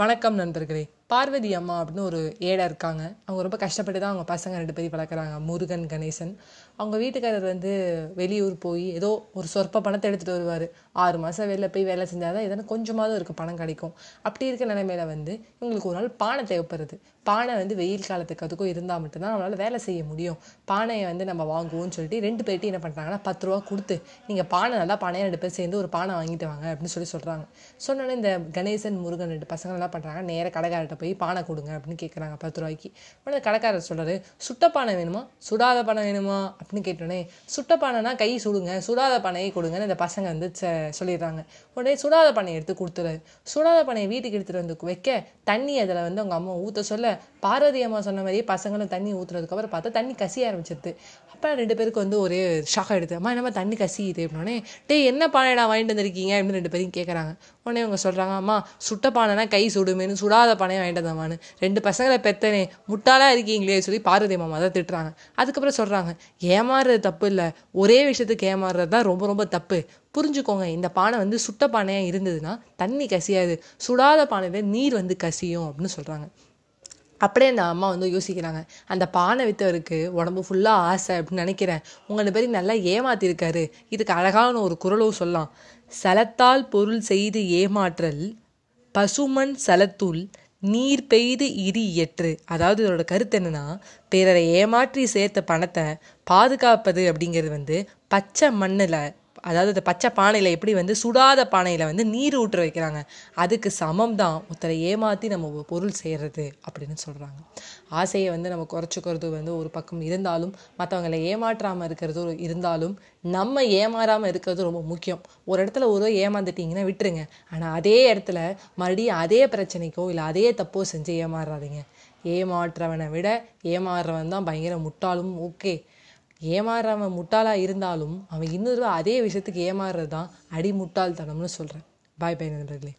வணக்கம் நண்பர்களே. பார்வதி அம்மா அப்படின்னு ஒரு ஏழை இருக்காங்க. அவங்க ரொம்ப கஷ்டப்பட்டு தான் அவங்க பசங்க ரெண்டு பேரும் வளர்க்குறாங்க. முருகன் கணேசன். அவங்க வீட்டுக்காரர் வந்து வெளியூர் போய் ஏதோ ஒரு சொற்ப பணத்தை எடுத்துகிட்டு வருவார். ஆறு மாதம் வெளில போய் வேலை செஞ்சால் தான் எதனா கொஞ்சமாவது இருக்க பணம் கிடைக்கும். அப்படி இருக்க நிலைமையில வந்து இவங்களுக்கு ஒரு நாள் பானை தேவைப்படுது. பானை வந்து வெயில் காலத்துக்கு அதுக்கும் இருந்தால் மட்டும்தான் நம்மளால் வேலை செய்ய முடியும். பானையை வந்து நம்ம வாங்குவோம்னு சொல்லிட்டு ரெண்டு பேர்ட்டையும் என்ன பண்ணுறாங்கன்னா பத்து ரூபா கொடுத்து நீங்கள் பானை நல்லா பானையாக ரெண்டு பேர் சேர்ந்து ஒரு பானை வாங்கிட்டு வாங்க அப்படின்னு சொல்லி சொல்கிறாங்க சொன்னோன்னே இந்த கணேசன் முருகன் ரெண்டு பசங்க என்ன பண்ணுறாங்க நேராக கடைக்காரர்கிட்ட போய் பானை கொடுங்க அப்படின்னு கேட்குறாங்க பத்து ரூபாய்க்கு. உடனே கடைக்காரர் சொல்கிறாரு சுட்ட பானை வேணுமா? சுடாத பானை வேணுமா? அப்படின்னு கேட்டோடனே சுட்ட பானைனா கை சுடுங்க சுடாத பானையை கொடுங்கன்னு இந்த பசங்க வந்து ச- சொல்லிடுறாங்க. உடனே சுடாத பானையை எடுத்து கொடுத்துறாரு சுடாத பானையை வீட்டுக்கு எடுத்துகிட்டு வந்து வைக்க தண்ணி அதில் வந்து அவங்க அம்மா ஊற்ற சொல்ல பார்வதி அம்மா சொன்ன மாதிரியே பசங்களும் தண்ணி ஊற்றுறதுக்கப்புறம் பார்த்தா தண்ணி கசிய ஆரம்பிச்சிருது. அப்போ ரெண்டு பேருக்கு வந்து ஒரே ஷாக் எடுத்து அம்மா என்னம்மா தண்ணி கசியுது அப்படின்னே டேய் என்ன பானைடா வாங்கிட்டு வந்திருக்கீங்க? அப்படின்னு ரெண்டு பேரையும் கேட்குறாங்க உடனே இவங்க சொல்கிறாங்க அம்மா சுட்ட பானைனா கை சுடுமேனு சுடாத பானையை வாங்கிட்டு ரெண்டு பசங்களை பெத்தனே முட்டாளாக இருக்கீங்களே சொல்லி பார்வதி மாமா தான் திட்டுறாங்க. அதுக்கப்புறம் சொல்கிறாங்க ஏமாறுறது தப்பு இல்லை. ஒரே விஷயத்துக்கு ஏமாறுறது தான் ரொம்ப ரொம்ப தப்பு. புரிஞ்சுக்கோங்க இந்த பானை வந்து சுட்ட பானையாக இருந்ததுன்னா தண்ணி கசியாது. சுடாத பானையில் நீர் வந்து கசியும் அப்படின்னு சொல்கிறாங்க அப்படியே அந்த அம்மா வந்து யோசிக்கிறாங்க அந்த பானை வித்தவருக்கு உடம்பு ஃபுல்லாக ஆசை அப்படின்னு நினைக்கிறேன். உங்களை பேர் நல்லா ஏமாத்திருக்காரு. இதுக்கு அழகான ஒரு குரலும் சொல்லலாம். சலத்தால் பொருள் செய்து ஏமாற்றல் பசுமண் சலத்துள் நீர் பெய்து இரி இயற்று. அதாவது இதோட கருத்து என்னன்னா பிறரை ஏமாற்றி சேர்த்த பணத்தை பாதுகாப்பது அப்படிங்கிறது வந்து பச்சை மண்ணில் அதாவது இந்த பச்சை பானையில் எப்படி வந்து சுடாத பானையில் வந்து நீர் ஊற்ற வைக்கிறாங்க. அதுக்கு சமம் தான் ஒருத்தரை ஏமாற்றி நம்ம பொருள் செய்கிறது அப்படின்னு சொல்கிறாங்க ஆசையை வந்து நம்ம குறைச்சிக்கிறது வந்து ஒரு பக்கம் இருந்தாலும் மற்றவங்களை ஏமாற்றாமல் இருக்கிறது ஒரு இருந்தாலும் நம்ம ஏமாறாமல் இருக்கிறது ரொம்ப முக்கியம். ஒரு இடத்துல ஒரு ஏமாந்துட்டீங்கன்னா விட்டுருங்க. ஆனால் அதே இடத்துல மறுபடியும் அதே பிரச்சனைக்கோ இல்லை அதே தப்போ செஞ்சு ஏமாறாதீங்க. ஏமாற்றவனை விட ஏமாறுறவன் தான் பயங்கர முட்டாளும் ஓகே. ஏமாறுறவன் முட்டாளாக இருந்தாலும் அவன் இன்னொரு அதே விஷயத்துக்கு ஏமாறுறது தான் அடி முட்டாள்தனம்னு சொல்கிறேன் பாய் பை நண்பர்களே.